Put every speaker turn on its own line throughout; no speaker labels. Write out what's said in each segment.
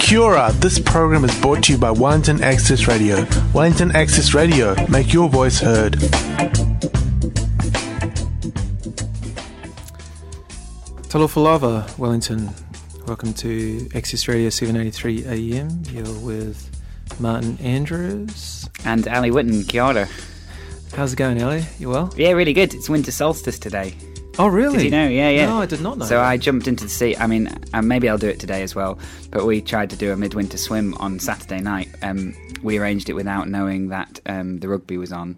Kia this program is brought to you by Wellington Access Radio. Wellington Access Radio, make your voice heard.
Talofa Wellington. Welcome to Access Radio 783 AM. You're with Martin Andrews.
And Ali Whitten, kia ora.
How's it going, Ali? You well?
Yeah, really good. It's winter solstice today.
Oh, really?
Did you know? Yeah, yeah.
No, I did not know.
So. I jumped into the sea. I mean, uh, maybe I'll do it today as well. But we tried to do a midwinter swim on Saturday night. Um, we arranged it without knowing that um, the rugby was on,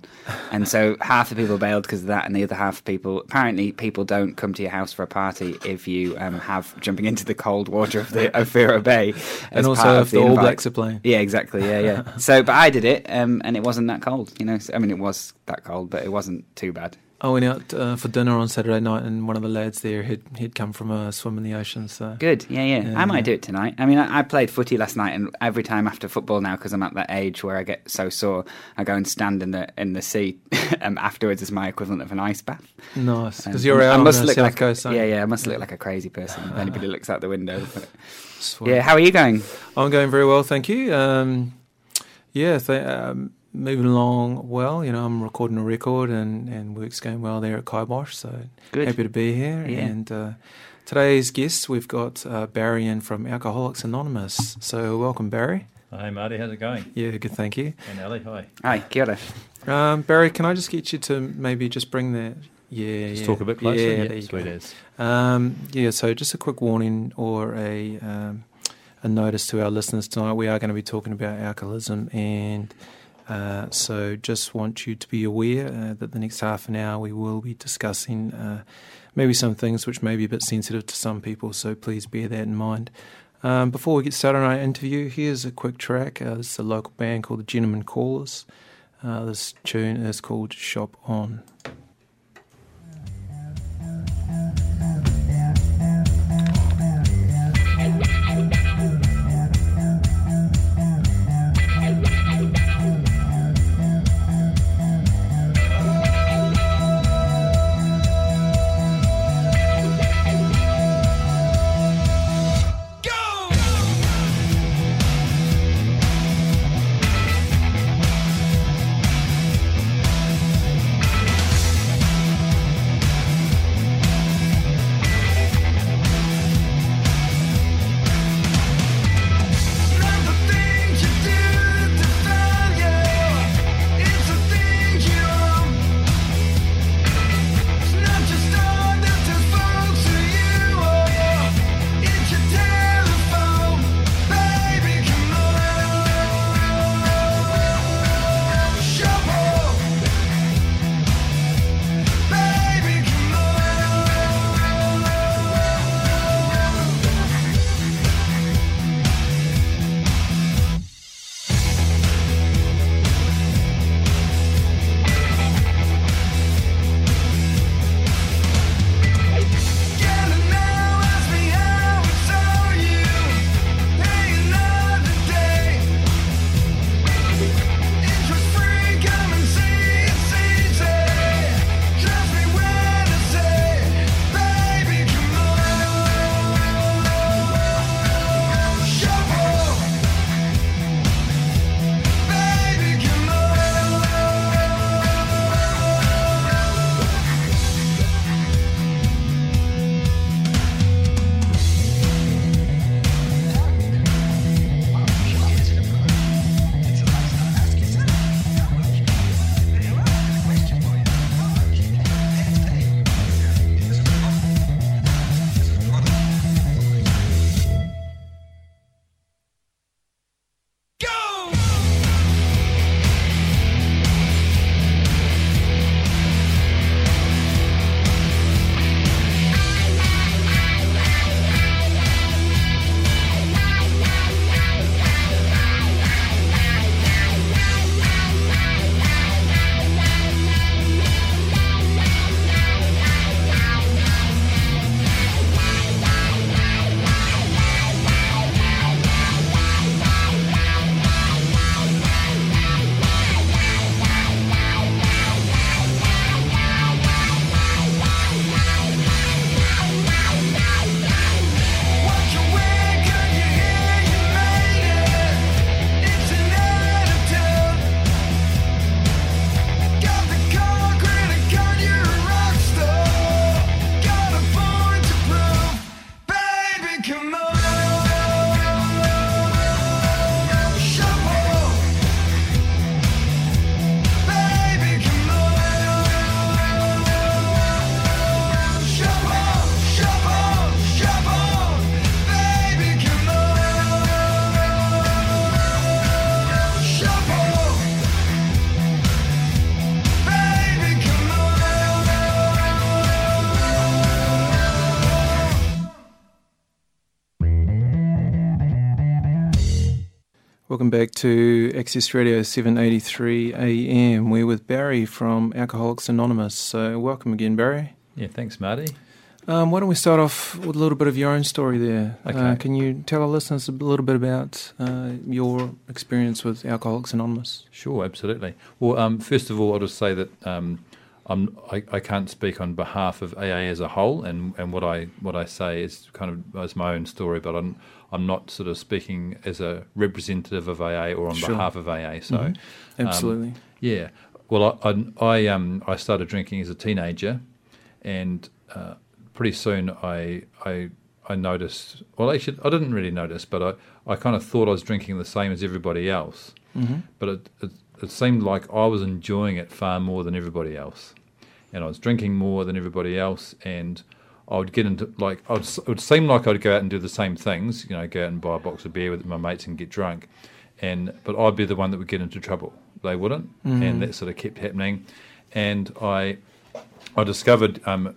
and so half the people bailed because of that, and the other half of people apparently people don't come to your house for a party if you um, have jumping into the cold water of the of Fira Bay.
and also if
of
the All. Blacks are playing.
Yeah, exactly. Yeah, yeah. so, but I did it, um, and it wasn't that cold. You know, So- I mean, it was that cold, but it wasn't too bad.
I went out uh, for dinner on Saturday night, and one of the lads there had he'd come from a swim in the ocean. So
Good. Yeah, yeah.
Yeah,
I might
yeah.
do it tonight. I mean, I, I played footy last night, and every time after football now, because I'm at that age where I get so sore, I go and stand in the in the sea, um, afterwards as my equivalent of an ice bath.
nice
Um,
because you're out
I
on
must
the
look
south
like,
coast.
Yeah, yeah. I must look like a crazy person if anybody looks out the window. But, yeah. How are you going?
I'm going very well, thank you. Um, yeah, th- um, moving along well. You know, I'm recording a record, and, and work's going well there at Kibosh. So
Good.
happy to be here.
Yeah.
And uh, today's guest, we've got uh, Barry in from Alcoholics Anonymous. So welcome, Barry.
Hi Marty, how's it going?
Yeah, good, thank you.
And Ali, hi.
Hi, kia ora.
Um, Barry, can I just get you to maybe just bring that? Yeah,
Just
yeah.
talk a bit closer.
Yeah, there you
sweet as.
Um, yeah, so just a quick warning or a um, a notice to our listeners tonight. We are going to be talking about alcoholism, and uh, so just want you to be aware uh, that the next half an hour we will be discussing uh, maybe some things which may be a bit sensitive to some people. So please bear that in mind. Um, before we get started on our interview, here's a quick track. Uh, this is a local band called the Gentlemen Callers. Uh, this tune is called Shop On. Welcome back to Access Radio 783 AM. We're with Barry from Alcoholics Anonymous. So, welcome again, Barry.
Yeah, thanks, Marty.
Um, why don't we start off with a little bit of your own story there?
Okay.
Uh, can you tell our listeners a little bit about uh, your experience with Alcoholics Anonymous?
Sure, absolutely. Well, um, first of all, I'll just say that um, I'm, I, I can't speak on behalf of AA as a whole, and, and what I what I say is kind of is my own story, but I'm I'm not sort of speaking as a representative of AA or on
Sure.
behalf of AA. So,
Mhm. Absolutely.
yeah. Well, I I, I um I started drinking as a teenager, and uh, pretty soon I I I noticed. Well, actually, I didn't really notice, but I I kind of thought I was drinking the same as everybody else.
hmm
But it, it it seemed like I was enjoying it far more than everybody else, and I was drinking more than everybody else, and I would get into like I would, it would seem like I'd go out and do the same things, you know, go out and buy a box of beer with my mates and get drunk, and but I'd be the one that would get into trouble. They wouldn't, and that sort of kept happening, and I I discovered um,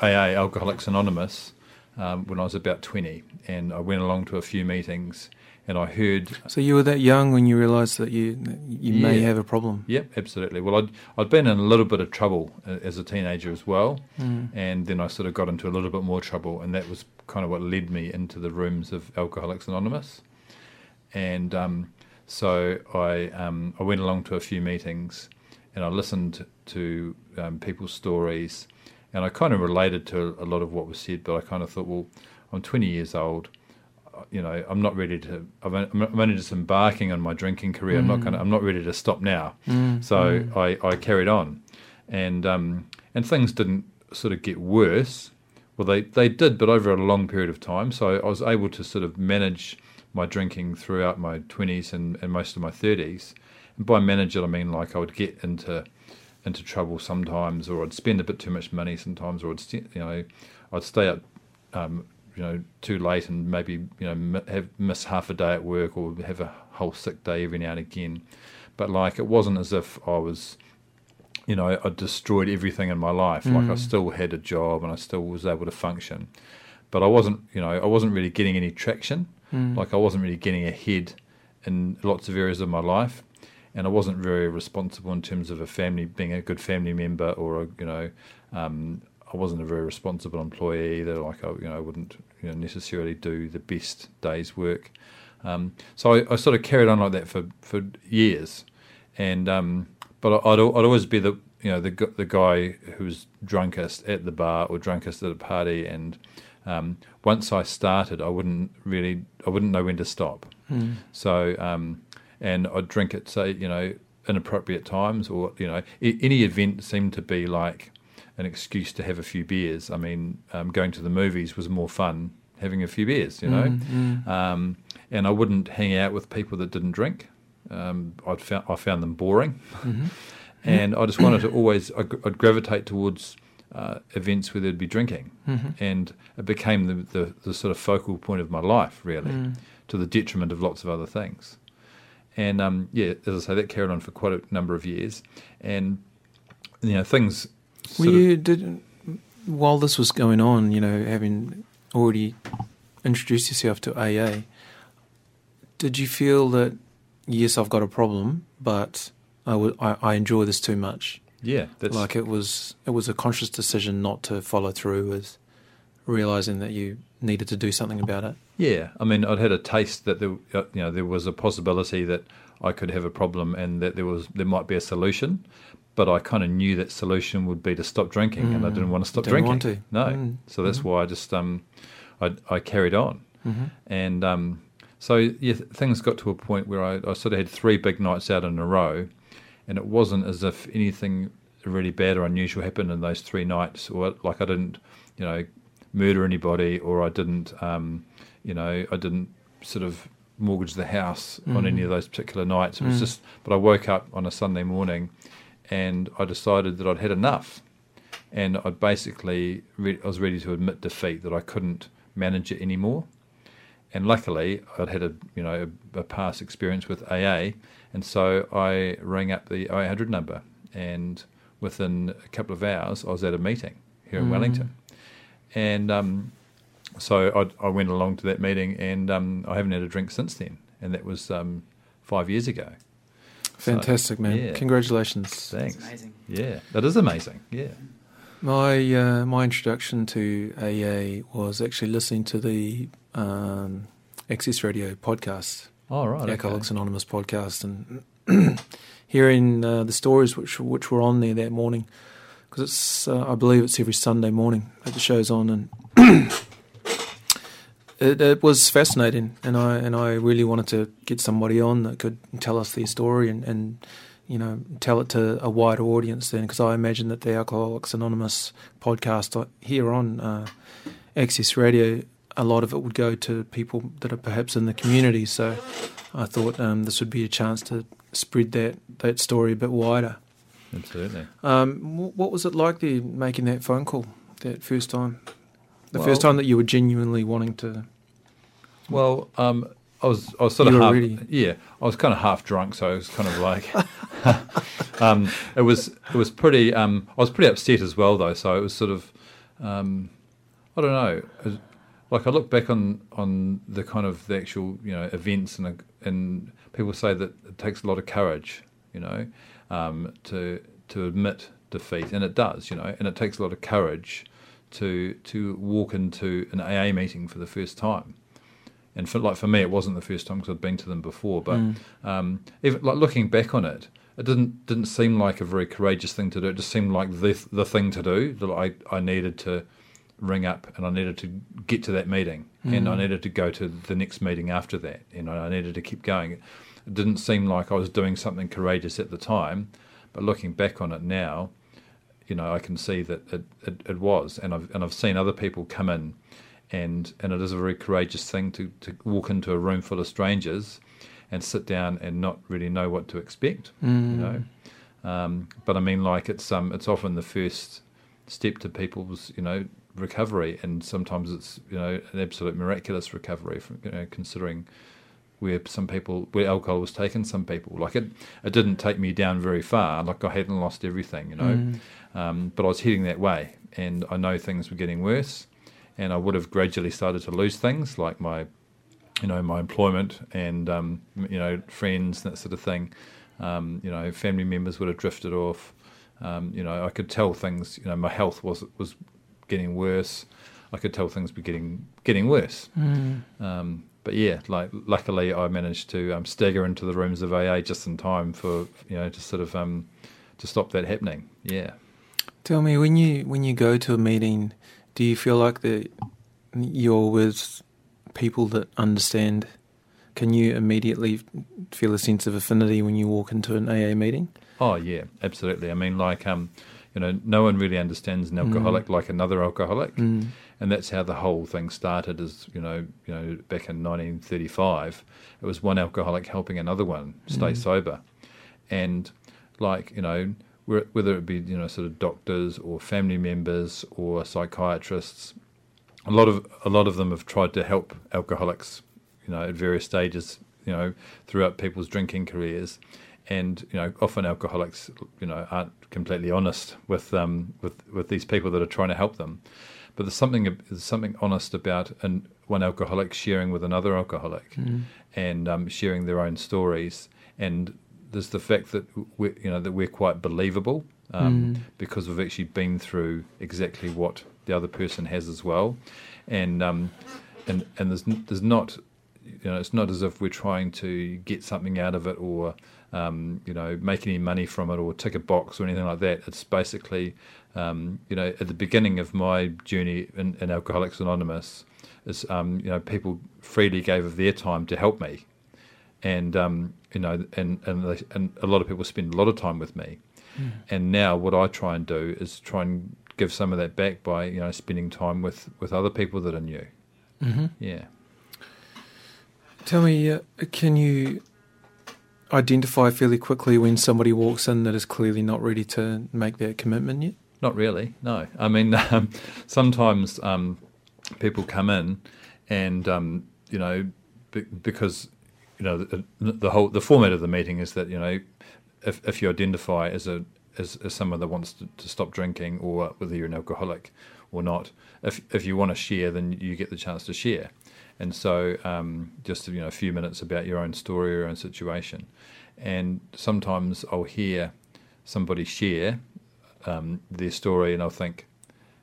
AA Alcoholics Anonymous um, when I was about twenty, and I went along to a few meetings, and I heard
So, you were that young when you realised that you that you may have a problem.
Yep, absolutely. Well, I'd I'd been in a little bit of trouble uh, as a teenager as well,
Mm.
and then I sort of got into a little bit more trouble, and that was kind of what led me into the rooms of Alcoholics Anonymous. And um, so I um, I went along to a few meetings, and I listened to um, people's stories, and I kind of related to a lot of what was said, but I kind of thought, well, I'm 20 years old. You know, I'm not ready to. I'm on- I'm only just embarking on my drinking career. I'm not going. to I'm not ready to stop now.
Mm.
So I, I carried on, and um, and things didn't sort of get worse. Well, they, they did, but over a long period of time. So I was able to sort of manage my drinking throughout my twenties and, and most of my thirties. And by manage it, I mean like I would get into into trouble sometimes, or I'd spend a bit too much money sometimes, or I'd you know I'd stay up um, you know too late and maybe you know have miss half a day at work or have a whole sick day every now and again. But like it wasn't as if I was you know, I destroyed everything in my life. Like I still had a job and I still was able to function, but I wasn't, you know, I wasn't really getting any traction. Like I wasn't really getting ahead in lots of areas of my life, and I wasn't very responsible in terms of a family, being a good family member, or a, you know, um, I wasn't a very responsible employee either. Like I, you know, I wouldn't you know, necessarily do the best day's work. Um, so I, I sort of carried on like that for for years, and um, but I'd, I'd always be the you know the the guy who was drunkest at the bar or drunkest at a party, and um, once I started, I wouldn't really I wouldn't know when to stop.
Mm.
So um, and I'd drink at say you know inappropriate times or you know any event seemed to be like an excuse to have a few beers. I mean, um, going to the movies was more fun having a few beers, you know.
Mm, mm.
Um, and I wouldn't hang out with people that didn't drink. Um, I'd found I found them boring,
Mhm.
and I just wanted to always I'd, I'd gravitate towards uh, events where there'd be drinking,
Mhm.
and it became the, the the sort of focal point of my life, really,
Mm.
to the detriment of lots of other things. And um, yeah, as I say, that carried on for quite a number of years, and you know things.
Were
of-
you did while this was going on? You know, having already introduced yourself to AA, did you feel that yes, I've got a problem, but I I, I enjoy this too much?
yeah, that's
like it was it was a conscious decision not to follow through with realizing that you needed to do something about it.
Yeah, I mean, I'd had a taste that there, uh, you know, there was a possibility that I could have a problem and that there was there might be a solution, but I kind of knew that solution would be to stop drinking, and I
Mm.
didn't want to stop
Didn't
drinking.
want to.
No,
Mm.
so that's why I just um, I, I carried on,
Mm-hmm.
and um, so yeah, things got to a point where I, I sort of had three big nights out in a row, and it wasn't as if anything really bad or unusual happened in those three nights, or like I didn't, you know, murder anybody, or I didn't, um, you know, I didn't sort of mortgage the house on any of those particular nights. It was
Mm.
just, but I woke up on a Sunday morning, and I decided that I'd had enough, and I'd basically, re- I was ready to admit defeat that I couldn't manage it anymore. And luckily I'd had a you know a, a past experience with AA, and so I rang up the 0800 number, and within a couple of hours I was at a meeting here in
Mm.
Wellington, and um, so I, I went along to that meeting, and um, I haven't had a drink since then, and that was um, five years ago.
Fantastic, man!
yeah.
Congratulations.
Thanks.
amazing.
Yeah, that is amazing. Yeah.
My uh, my introduction to AA was actually listening to the um, Access Radio podcast,
Oh right.
the
okay.
Alcoholics Anonymous podcast, and hearing uh, the stories which which were on there that morning, because it's uh, I believe it's every Sunday morning that the show's on, and it, it was fascinating, and I and I really wanted to get somebody on that could tell us their story and. and you know, tell it to a wider audience then, because I imagine that the Alcoholics Anonymous podcast here on uh, Access Radio, a lot of it would go to people that are perhaps in the community. So I thought um, this would be a chance to spread that, that story a bit wider.
Absolutely.
Um, what was it like there making that phone call that first time? The first time that you were genuinely wanting to.
Well, um, I was I was sort
You
of half,
ready.
yeah I was kind of half drunk, so it was kind of like um, it was it was pretty. Um, I was pretty upset as well though, so it was sort of um, I don't know. Was- like I look back on on the kind of the actual you know events and and people say that it takes a lot of courage, you know, um, to to admit defeat, and it does, you know, and it takes a lot of courage to to walk into an AA meeting for the first time and for like for me, it wasn't the first time because I'd been to them before. But um, even like looking back on it, it didn't didn't seem like a very courageous thing to do. It just seemed like the the thing to do that I I needed to ring up and I needed to get to that meeting and I needed to go to the next meeting after that. You know, I needed to keep going. It didn't seem like I was doing something courageous at the time, but looking back on it now, you know, I can see that it, it, it was, and I've and I've seen other people come in, and and it is a very courageous thing to, to walk into a room full of strangers, and sit down and not really know what to expect, you know. Um, but I mean, like it's um it's often the first step to people's you know recovery, and sometimes it's you know an absolute miraculous recovery from you know considering where some people where alcohol was taken some people like it it didn't take me down very far like i hadn't lost everything you know? Um, but i was heading that way and i know things were getting worse and i would have gradually started to lose things like my you know my employment and um, you know friends and that sort of thing. Um, you know family members would have drifted off. Um, you know i could tell things you know my health was was getting worse. I could tell things were getting getting worse. Um, but yeah, like luckily I managed to um, stagger into the rooms of AA just in time for you know to sort of um, to stop that happening. Yeah.
Tell me when you when you go to a meeting, do you feel like that you're with people that understand? Can you immediately feel a sense of affinity when you walk into an AA meeting?
Oh yeah, absolutely. I mean, like um, you know, no one really understands an alcoholic like another alcoholic, and that's how the whole thing started. Is you know, you know, back in 1935, it was one alcoholic helping another one stay sober, and like you know, whether it be you know sort of doctors or family members or psychiatrists, a lot of a lot of them have tried to help alcoholics, you know, at various stages, you know, throughout people's drinking careers, and you know, often alcoholics, you know, aren't completely honest with um with with these people that are trying to help them, but there's something there's something honest about an, one alcoholic sharing with another alcoholic, and um, sharing their own stories, and there's the fact that we you know that we're quite believable um, because we've actually been through exactly what the other person has as well, and um, and and there's there's not you know it's not as if we're trying to get something out of it or um, you know make any money from it or tick a box or anything like that. It's basically um, you know at the beginning of my journey in, in Alcoholics Anonymous is um, you know people freely gave of their time to help me and um, you know, and and they, and a lot of people spend a lot of time with me. And now, what I try and do is try and give some of that back by you know spending time with with other people that are new.
Mm-hmm.
Yeah.
Tell me, uh, can you identify fairly quickly when somebody walks in that is clearly not ready to make that commitment yet?
Not really. No. I mean, um, sometimes um, people come in, and um, you know, be, because you know the, the whole the format of the meeting is that you know, if if you identify as a as, as someone that wants to, to stop drinking, or whether you're an alcoholic or not, if if you want to share, then you get the chance to share. and so um, just you know a few minutes about your own story or your own situation, and sometimes I'll hear somebody share um, their story, and I'll think,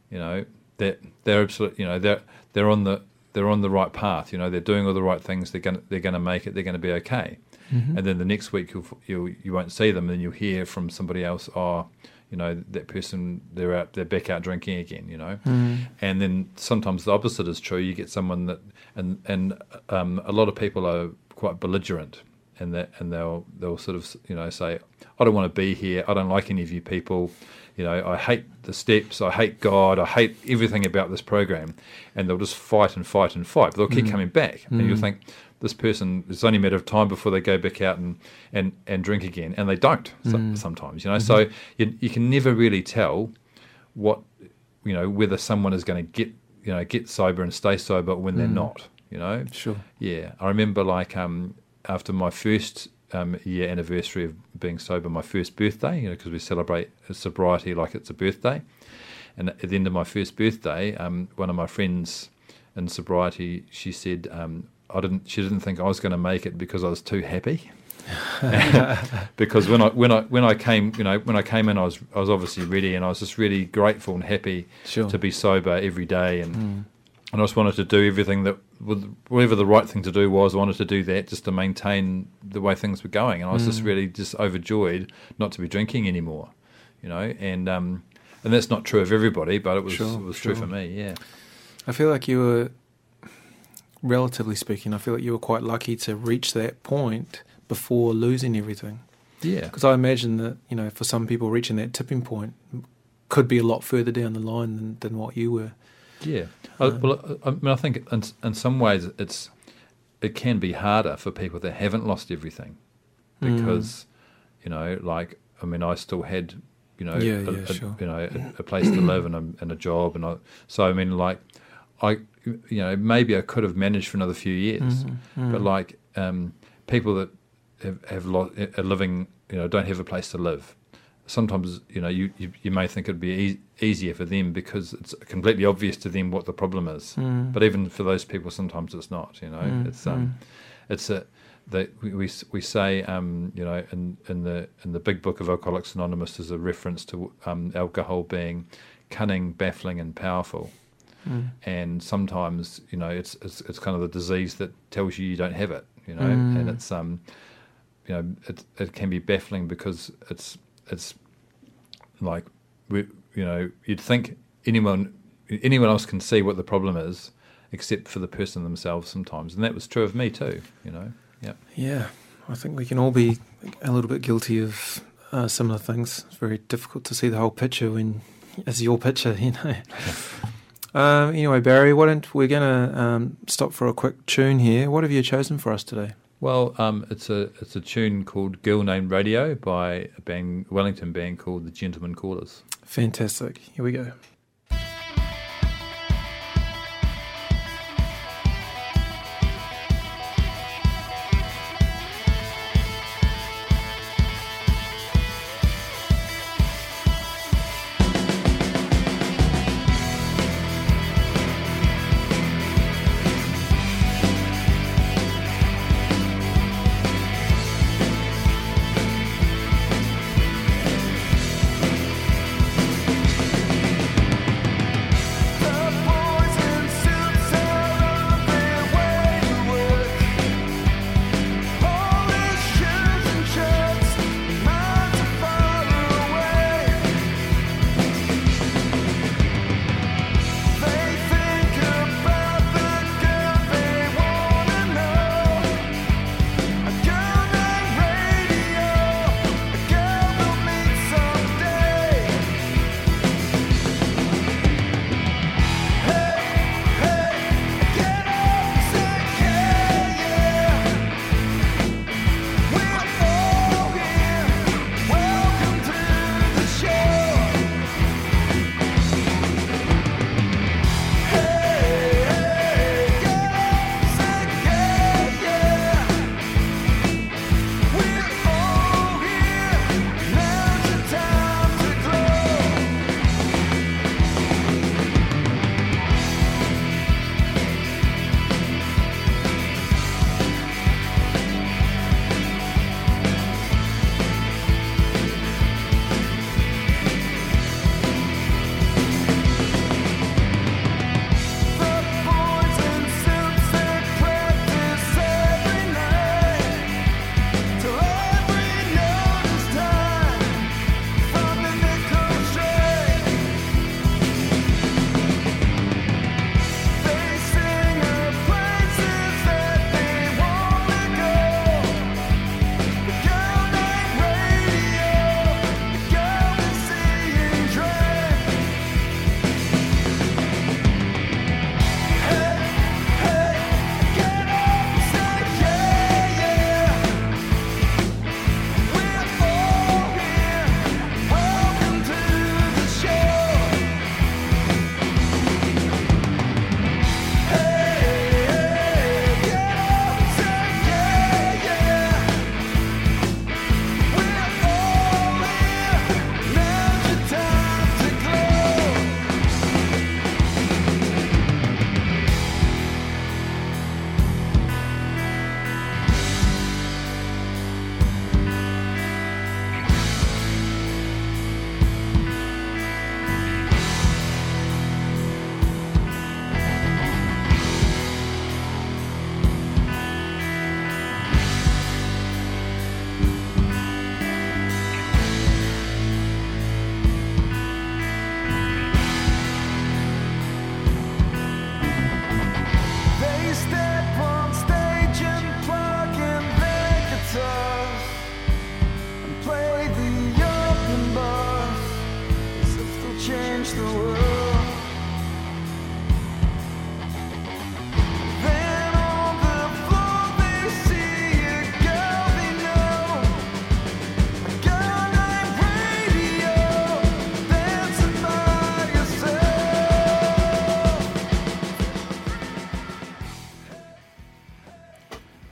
you know, that they're, they're absolutely, you know, they're they're on the they're on the right path. You know, they're doing all the right things. They're going they're going to make it. They're going to be okay.
Mm-hmm.
And then the next week you'll, you'll you won't see them, and you'll hear from somebody else. Oh, you know that person they're out they're back out drinking again. You know,
Mm.
and then sometimes the opposite is true. You get someone that and and um, a lot of people are quite belligerent, and that and they'll they'll sort of you know say, I don't want to be here. I don't like any of you people. You know, I hate the steps. I hate God. I hate everything about this program, and they'll just fight and fight and fight. But they'll keep mm. coming back, and you'll mm. think this person. It's only a matter of time before they go back out and and, and drink again, and they don't. so- mm. Sometimes, you know. So mm-hmm. you you can never really tell what you know whether someone is going to get you know get sober and stay sober when they're not. You know.
Sure.
Yeah, I remember like um, after my first um, year anniversary of being sober, my first birthday, you know, because we celebrate sobriety like it's a birthday. And at the end of my first birthday, um, one of my friends in sobriety, she said, um, I didn't. She didn't think I was going to make it because I was too happy. because when I when I when I came, you know, when I came in, I was I was obviously ready, and I was just really grateful and happy
Sure.
to be sober every day, and and I just wanted to do everything that whatever the right thing to do was. I wanted to do that just to maintain the way things were going, and I was just really just overjoyed not to be drinking anymore, you know, and um and that's not true of everybody, but it was
Sure,
it was true for me, yeah.
I feel like you were, relatively speaking, I feel like you were quite lucky to reach that point before losing everything.
Yeah,
Because I imagine that, you know, for some people reaching that tipping point could be a lot further down the line than, than what you were.
Yeah. I, well, I, mean, I think in, in some ways it's it can be harder for people that haven't lost everything
Mm.
because you know, like I mean, I still had you know,
Yeah,
a,
yeah,
a-
sure.
you know, a, a place to live and a, and a job, and I, so I mean, like I, you know, maybe I could have managed for another few years,
Mm-hmm.
but like um, people that have, have lost, are living, you know, don't have a place to live. Sometimes, you know, you, you, you may think it'd be e- easier for them because it's completely obvious to them what the problem is.
Mm.
But even for those people, sometimes it's not. You know,
Mm,
it's um, it's a that we, we we say um, you know in in the in the big book of Alcoholics Anonymous there's a reference to um, alcohol being cunning, baffling, and powerful.
Mm.
And sometimes you know it's, it's it's kind of the disease that tells you you don't have it. You know,
Mm.
and it's um you know it it can be baffling because it's it's like we you know you'd think anyone anyone else can see what the problem is except for the person themselves sometimes and that was true of me too you know yeah
Yeah, I think we can all be a little bit guilty of uh, similar things. It's very difficult to see the whole picture when it's your picture, you know. um, anyway, Barry, why don't we're going to um, stop for a quick tune here? What have you chosen for us today?
Well um, it's a it's a tune called girl named radio by a band wellington band called the gentlemen callers
Fantastic. Here we go.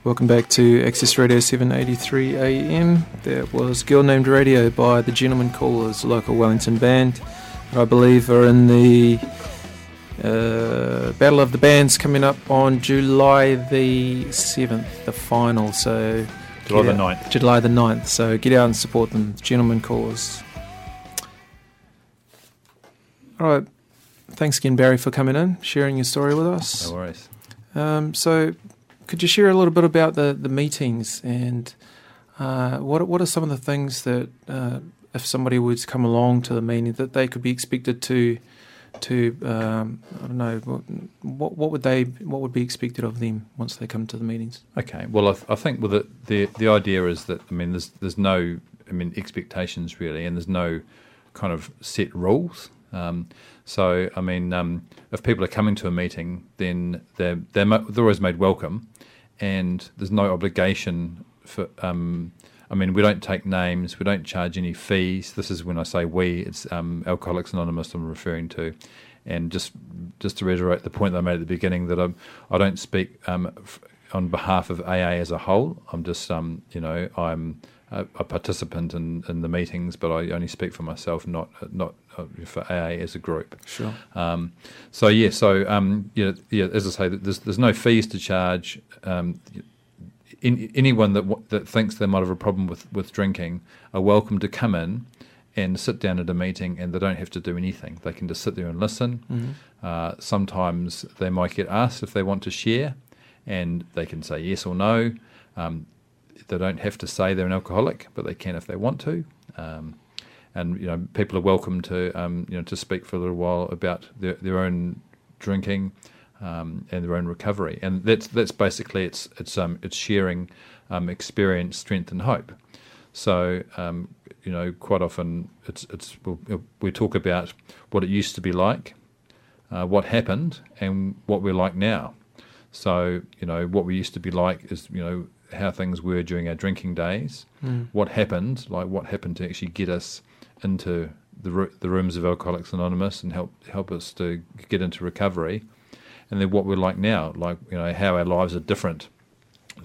Welcome back to Access Radio 783 AM. That was Girl Named Radio by the Gentlemen Callers, local Wellington band. I believe are in the uh, Battle of the Bands coming up on July the 7th, the final. So
July the
get out-
9th.
July the 9th. So get out and support them, Gentlemen Callers. All right. Thanks again, Barry, for coming in, sharing your story with us.
No worries.
Um, so, could you share a little bit about the, the meetings and uh, what what are some of the things that uh, if somebody was to come along to the meeting that they could be expected to to um, I don't know what, what would they what would be expected of them once they come to the meetings?
Okay. Well, I, th- I think with it, the the idea is that I mean, there's there's no I mean expectations really, and there's no kind of set rules. Um, so I mean, um, if people are coming to a meeting, then they're they're, they're always made welcome, and there's no obligation for. Um, I mean, we don't take names, we don't charge any fees. This is when I say we, it's um, Alcoholics Anonymous I'm referring to. And just just to reiterate the point that I made at the beginning, that I'm, I don't speak um, f- on behalf of AA as a whole. I'm just, um, you know, I'm a, a participant in, in the meetings, but I only speak for myself, not not uh, for AA as a group.
Sure.
Um, so yeah, so um, yeah, yeah, as I say, there's there's no fees to charge. Um, in, anyone that w- that thinks they might have a problem with, with drinking are welcome to come in and sit down at a meeting, and they don't have to do anything. They can just sit there and listen.
Mm-hmm.
Uh, sometimes they might get asked if they want to share, and they can say yes or no. Um, they don't have to say they're an alcoholic, but they can if they want to. Um, and you know, people are welcome to um, you know to speak for a little while about their, their own drinking um, and their own recovery. And that's that's basically it's it's um, it's sharing um, experience, strength, and hope. So um, you know, quite often it's it's we'll, we talk about what it used to be like, uh, what happened, and what we're like now. So you know, what we used to be like is you know how things were during our drinking days.
Mm.
What happened, like what happened to actually get us into the the rooms of Alcoholics Anonymous and help help us to get into recovery, and then what we're like now, like you know how our lives are different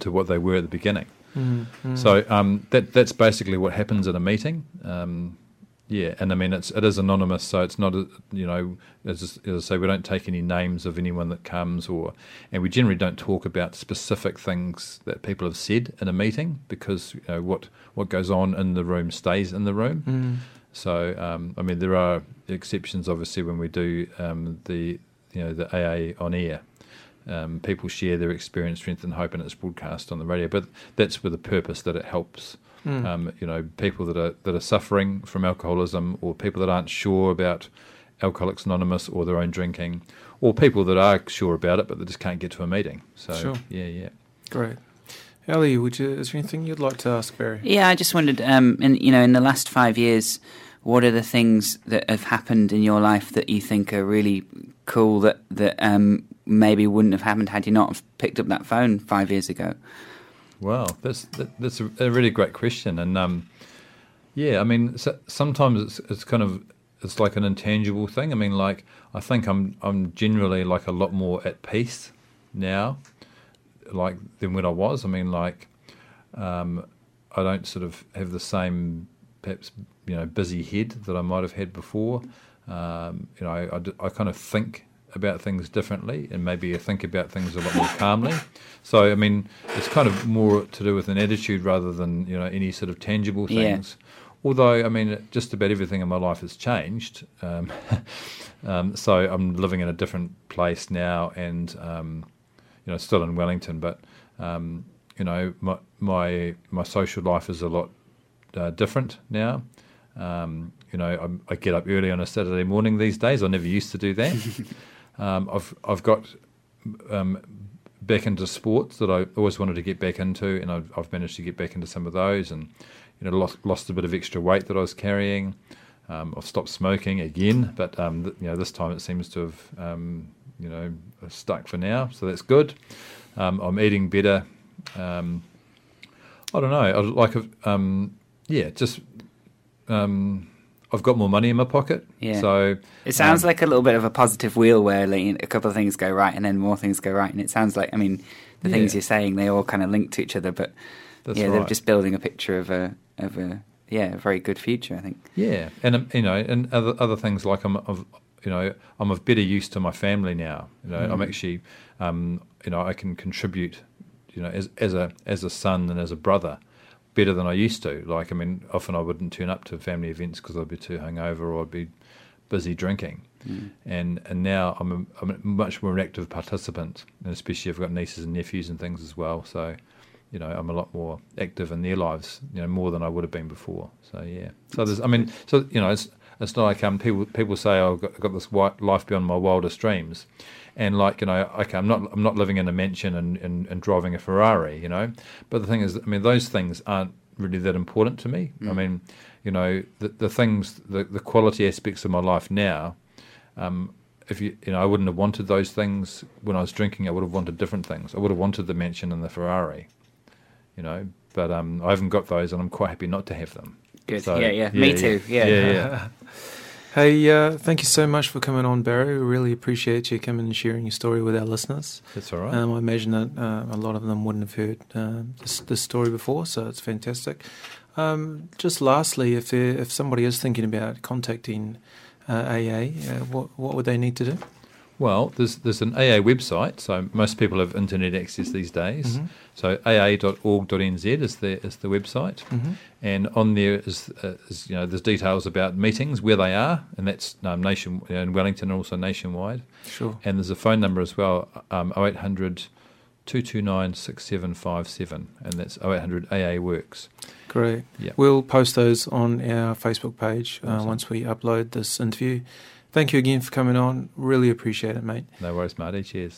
to what they were at the beginning.
Mm-hmm.
So um, that that's basically what happens at a meeting. Um, yeah, and I mean it's it is anonymous, so it's not a, you know as, as I say we don't take any names of anyone that comes, or and we generally don't talk about specific things that people have said in a meeting because you know what what goes on in the room stays in the room.
Mm.
So um, I mean there are exceptions obviously when we do um, the you know the AA on air. Um, people share their experience, strength, and hope, and it's broadcast on the radio. But that's with the purpose that it helps
Mm.
um, you know, people that are that are suffering from alcoholism, or people that aren't sure about Alcoholics Anonymous or their own drinking, or people that are sure about it but they just can't get to a meeting. So
Sure.
yeah, yeah.
Great. Ali, would you, is there anything you'd like to ask Barry?
Yeah, I just wondered, um, in, you know, in the last five years, what are the things that have happened in your life that you think are really cool that that um, maybe wouldn't have happened had you not picked up that phone five years ago?
Wow, that's that, that's a, really great question, and um, yeah, I mean, so, sometimes it's it's kind of it's like an intangible thing. I mean, like I think I'm I'm generally like a lot more at peace now, like than when I was. I mean, like um, I don't sort of have the same perhaps you know busy head that I might have had before. Um, you know, I I kind of think about things differently, and maybe I think about things a lot more calmly. So, I mean, it's kind of more to do with an attitude rather than you know any sort of tangible
Yeah.
things. Although, I mean, just about everything in my life has changed. Um, um, so I'm living in a different place now, and um, you know, still in Wellington, but um, you know, my my my social life is a lot uh, different now. Um, you know, I'm, I get up early on a Saturday morning these days. I never used to do that. um, I've I've got um, back into sports that I always wanted to get back into, and I've, I've managed to get back into some of those, and you know, lost lost a bit of extra weight that I was carrying. Um, I've stopped smoking again, but um, th- you know, this time it seems to have um, you know stuck for now, so that's good. Um, I'm eating better. I don't know. I like yeah, just um, I've got more money in my pocket.
Yeah.
So
It sounds
um,
like a little bit of a positive wheel where like, a couple of things go right and then more things go right, and it sounds like I mean the
Yeah.
things you're saying, they all kind of link to each other. But
That's
yeah, they're just building a picture of a of a yeah, a very good future. I think.
Yeah, and um, you know, and other other things like I'm of you know I'm of better use to my family now. You know, I'm actually um, you know I can contribute you know as as a as a son and as a brother better than I used to. Like I mean, often I wouldn't turn up to family events because I'd be too hungover or I'd be busy drinking. Mm. And and now I'm a, I'm a much more active participant, and especially I've got nieces and nephews and things as well. So, you know, I'm a lot more active in their lives, you know, more than I would have been before. So yeah. So there's, I mean, so you know, it's it's not like um people people say oh, I've got, I've got this wi- life beyond my wildest dreams, and like you know, okay, I'm not I'm not living in a mansion and, and, and driving a Ferrari, you know, but the thing is, I mean, those things aren't really that important to me. I mean, you know, the the things, the the quality aspects of my life now um, if you you know I wouldn't have wanted those things when I was drinking. I would have wanted different things. I would have wanted the mansion and the Ferrari, you know. But um, I haven't got those, and I'm quite happy not to have them.
Good.
So,
yeah, yeah, Me too. Yeah.
yeah, yeah.
Hey, uh, thank you so much for coming on, Barry. We really appreciate you coming and sharing your story with our listeners.
That's all right.
Um, I imagine that uh, a lot of them wouldn't have heard uh, this, this story before, so it's fantastic. Um, just lastly, if if somebody is thinking about contacting uh, AA, uh, what what would they need to do?
Well, there's there's an AA website, so most people have internet access these days.
Mhm.
So aa.org.nz is the is the website,
Mhm.
and on there is, uh, is you know there's details about meetings where they are, and that's um, nation you know, in Wellington and also nationwide.
Sure.
And there's a phone number as well, um, 0800 229 6757, and that's 0800 AA Works.
Great.
Yeah.
We'll post those on our Facebook page uh, once we upload this interview. Thank you again for coming on. Really appreciate it, mate.
No worries, Marty. Cheers.